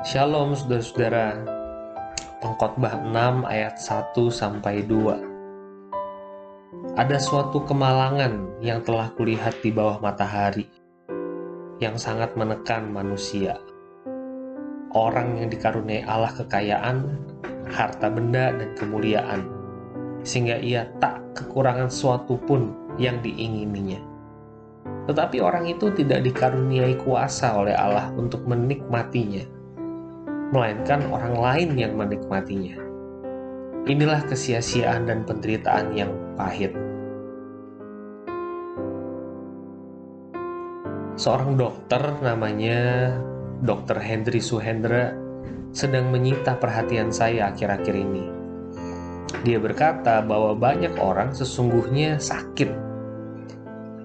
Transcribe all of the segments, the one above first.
Shalom saudara-saudara. Pengkhotbah 6 ayat 1 sampai 2. Ada suatu kemalangan yang telah kulihat di bawah matahari yang sangat menekan manusia. Orang yang dikaruniai Allah kekayaan, harta benda dan kemuliaan sehingga ia tak kekurangan suatu pun yang diingininya. Tetapi orang itu tidak dikaruniai kuasa oleh Allah untuk menikmatinya melainkan orang lain yang menikmatinya. Inilah kesia-siaan dan penderitaan yang pahit. Seorang dokter namanya Dr. Hendry Suhendra sedang menyita perhatian saya akhir-akhir ini. Dia berkata bahwa banyak orang sesungguhnya sakit,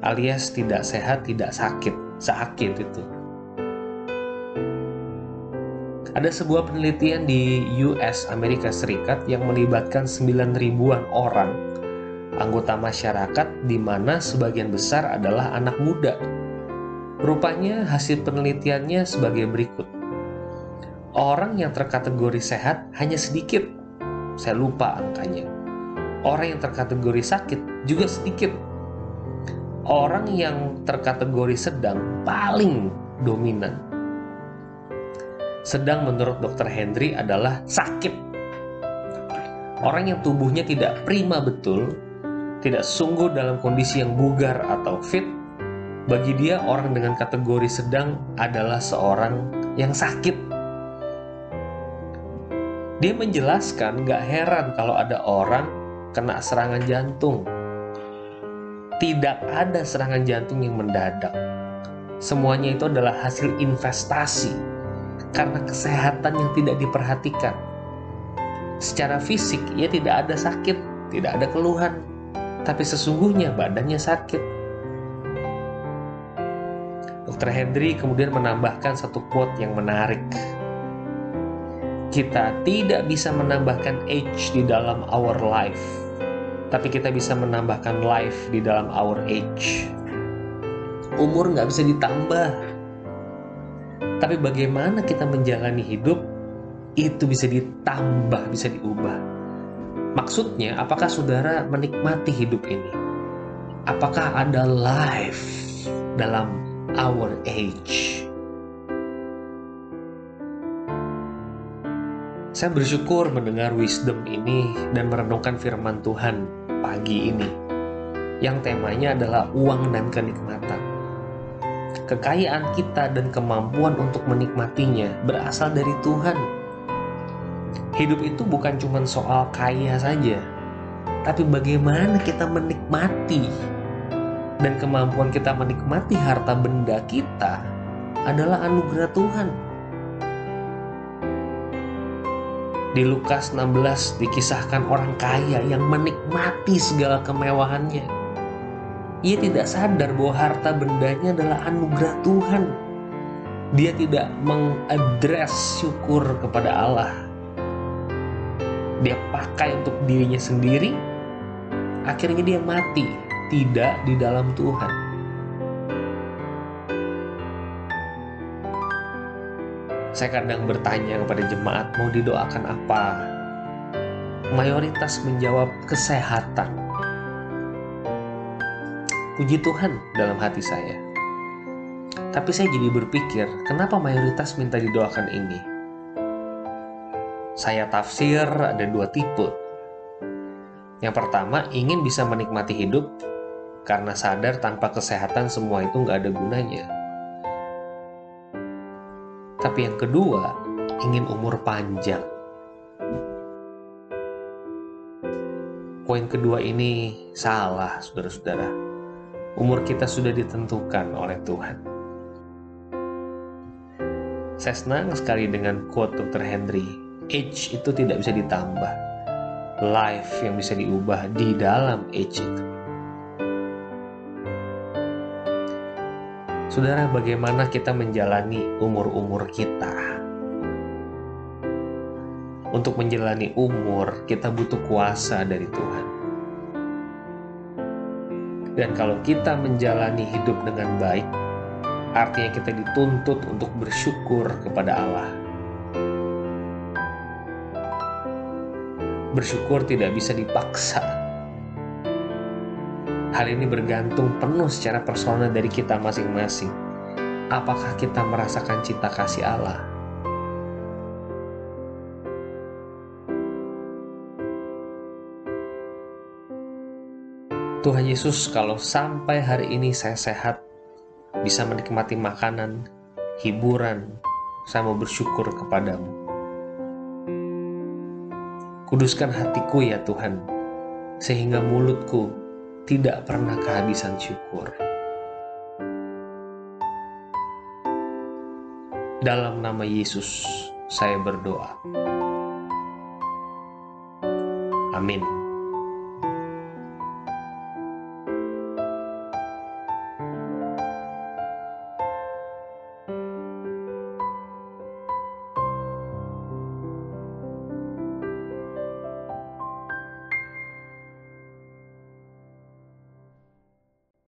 alias tidak sehat, tidak sakit, sakit itu ada sebuah penelitian di US Amerika Serikat yang melibatkan 9 ribuan orang anggota masyarakat di mana sebagian besar adalah anak muda. Rupanya hasil penelitiannya sebagai berikut. Orang yang terkategori sehat hanya sedikit. Saya lupa angkanya. Orang yang terkategori sakit juga sedikit. Orang yang terkategori sedang paling dominan sedang menurut dokter Henry adalah sakit. Orang yang tubuhnya tidak prima betul, tidak sungguh dalam kondisi yang bugar atau fit, bagi dia orang dengan kategori sedang adalah seorang yang sakit. Dia menjelaskan gak heran kalau ada orang kena serangan jantung. Tidak ada serangan jantung yang mendadak. Semuanya itu adalah hasil investasi karena kesehatan yang tidak diperhatikan. Secara fisik, ia tidak ada sakit, tidak ada keluhan, tapi sesungguhnya badannya sakit. Dr. Hendry kemudian menambahkan satu quote yang menarik. Kita tidak bisa menambahkan age di dalam our life, tapi kita bisa menambahkan life di dalam our age. Umur nggak bisa ditambah, tapi bagaimana kita menjalani hidup itu bisa ditambah, bisa diubah. Maksudnya, apakah saudara menikmati hidup ini? Apakah ada life dalam our age? Saya bersyukur mendengar wisdom ini dan merenungkan firman Tuhan pagi ini yang temanya adalah uang dan kenikmatan kekayaan kita dan kemampuan untuk menikmatinya berasal dari Tuhan. Hidup itu bukan cuma soal kaya saja, tapi bagaimana kita menikmati dan kemampuan kita menikmati harta benda kita adalah anugerah Tuhan. Di Lukas 16 dikisahkan orang kaya yang menikmati segala kemewahannya ia tidak sadar bahwa harta bendanya adalah anugerah Tuhan. Dia tidak mengadres syukur kepada Allah. Dia pakai untuk dirinya sendiri, akhirnya dia mati, tidak di dalam Tuhan. Saya kadang bertanya kepada jemaat mau didoakan apa? Mayoritas menjawab kesehatan Puji Tuhan dalam hati saya. Tapi saya jadi berpikir, kenapa mayoritas minta didoakan ini? Saya tafsir ada dua tipe. Yang pertama, ingin bisa menikmati hidup karena sadar tanpa kesehatan semua itu nggak ada gunanya. Tapi yang kedua, ingin umur panjang. Poin kedua ini salah, saudara-saudara umur kita sudah ditentukan oleh Tuhan. Saya senang sekali dengan quote Dr. Henry, age itu tidak bisa ditambah, life yang bisa diubah di dalam age itu. Saudara, bagaimana kita menjalani umur-umur kita? Untuk menjalani umur, kita butuh kuasa dari Tuhan. Dan kalau kita menjalani hidup dengan baik, artinya kita dituntut untuk bersyukur kepada Allah. Bersyukur tidak bisa dipaksa. Hal ini bergantung penuh secara personal dari kita masing-masing. Apakah kita merasakan cinta kasih Allah? Tuhan Yesus, kalau sampai hari ini saya sehat, bisa menikmati makanan, hiburan, saya mau bersyukur kepadamu. Kuduskan hatiku ya Tuhan, sehingga mulutku tidak pernah kehabisan syukur. Dalam nama Yesus, saya berdoa. Amin.